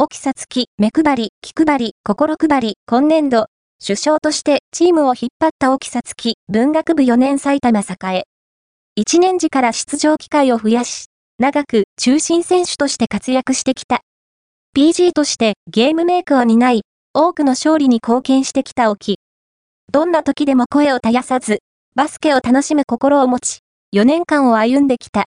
沖さつき、目配り、気配り、心配り、今年度、首相としてチームを引っ張った沖さつき、文学部4年埼玉栄。1年時から出場機会を増やし、長く中心選手として活躍してきた。PG としてゲームメイクを担い、多くの勝利に貢献してきた沖。どんな時でも声を絶やさず、バスケを楽しむ心を持ち、4年間を歩んできた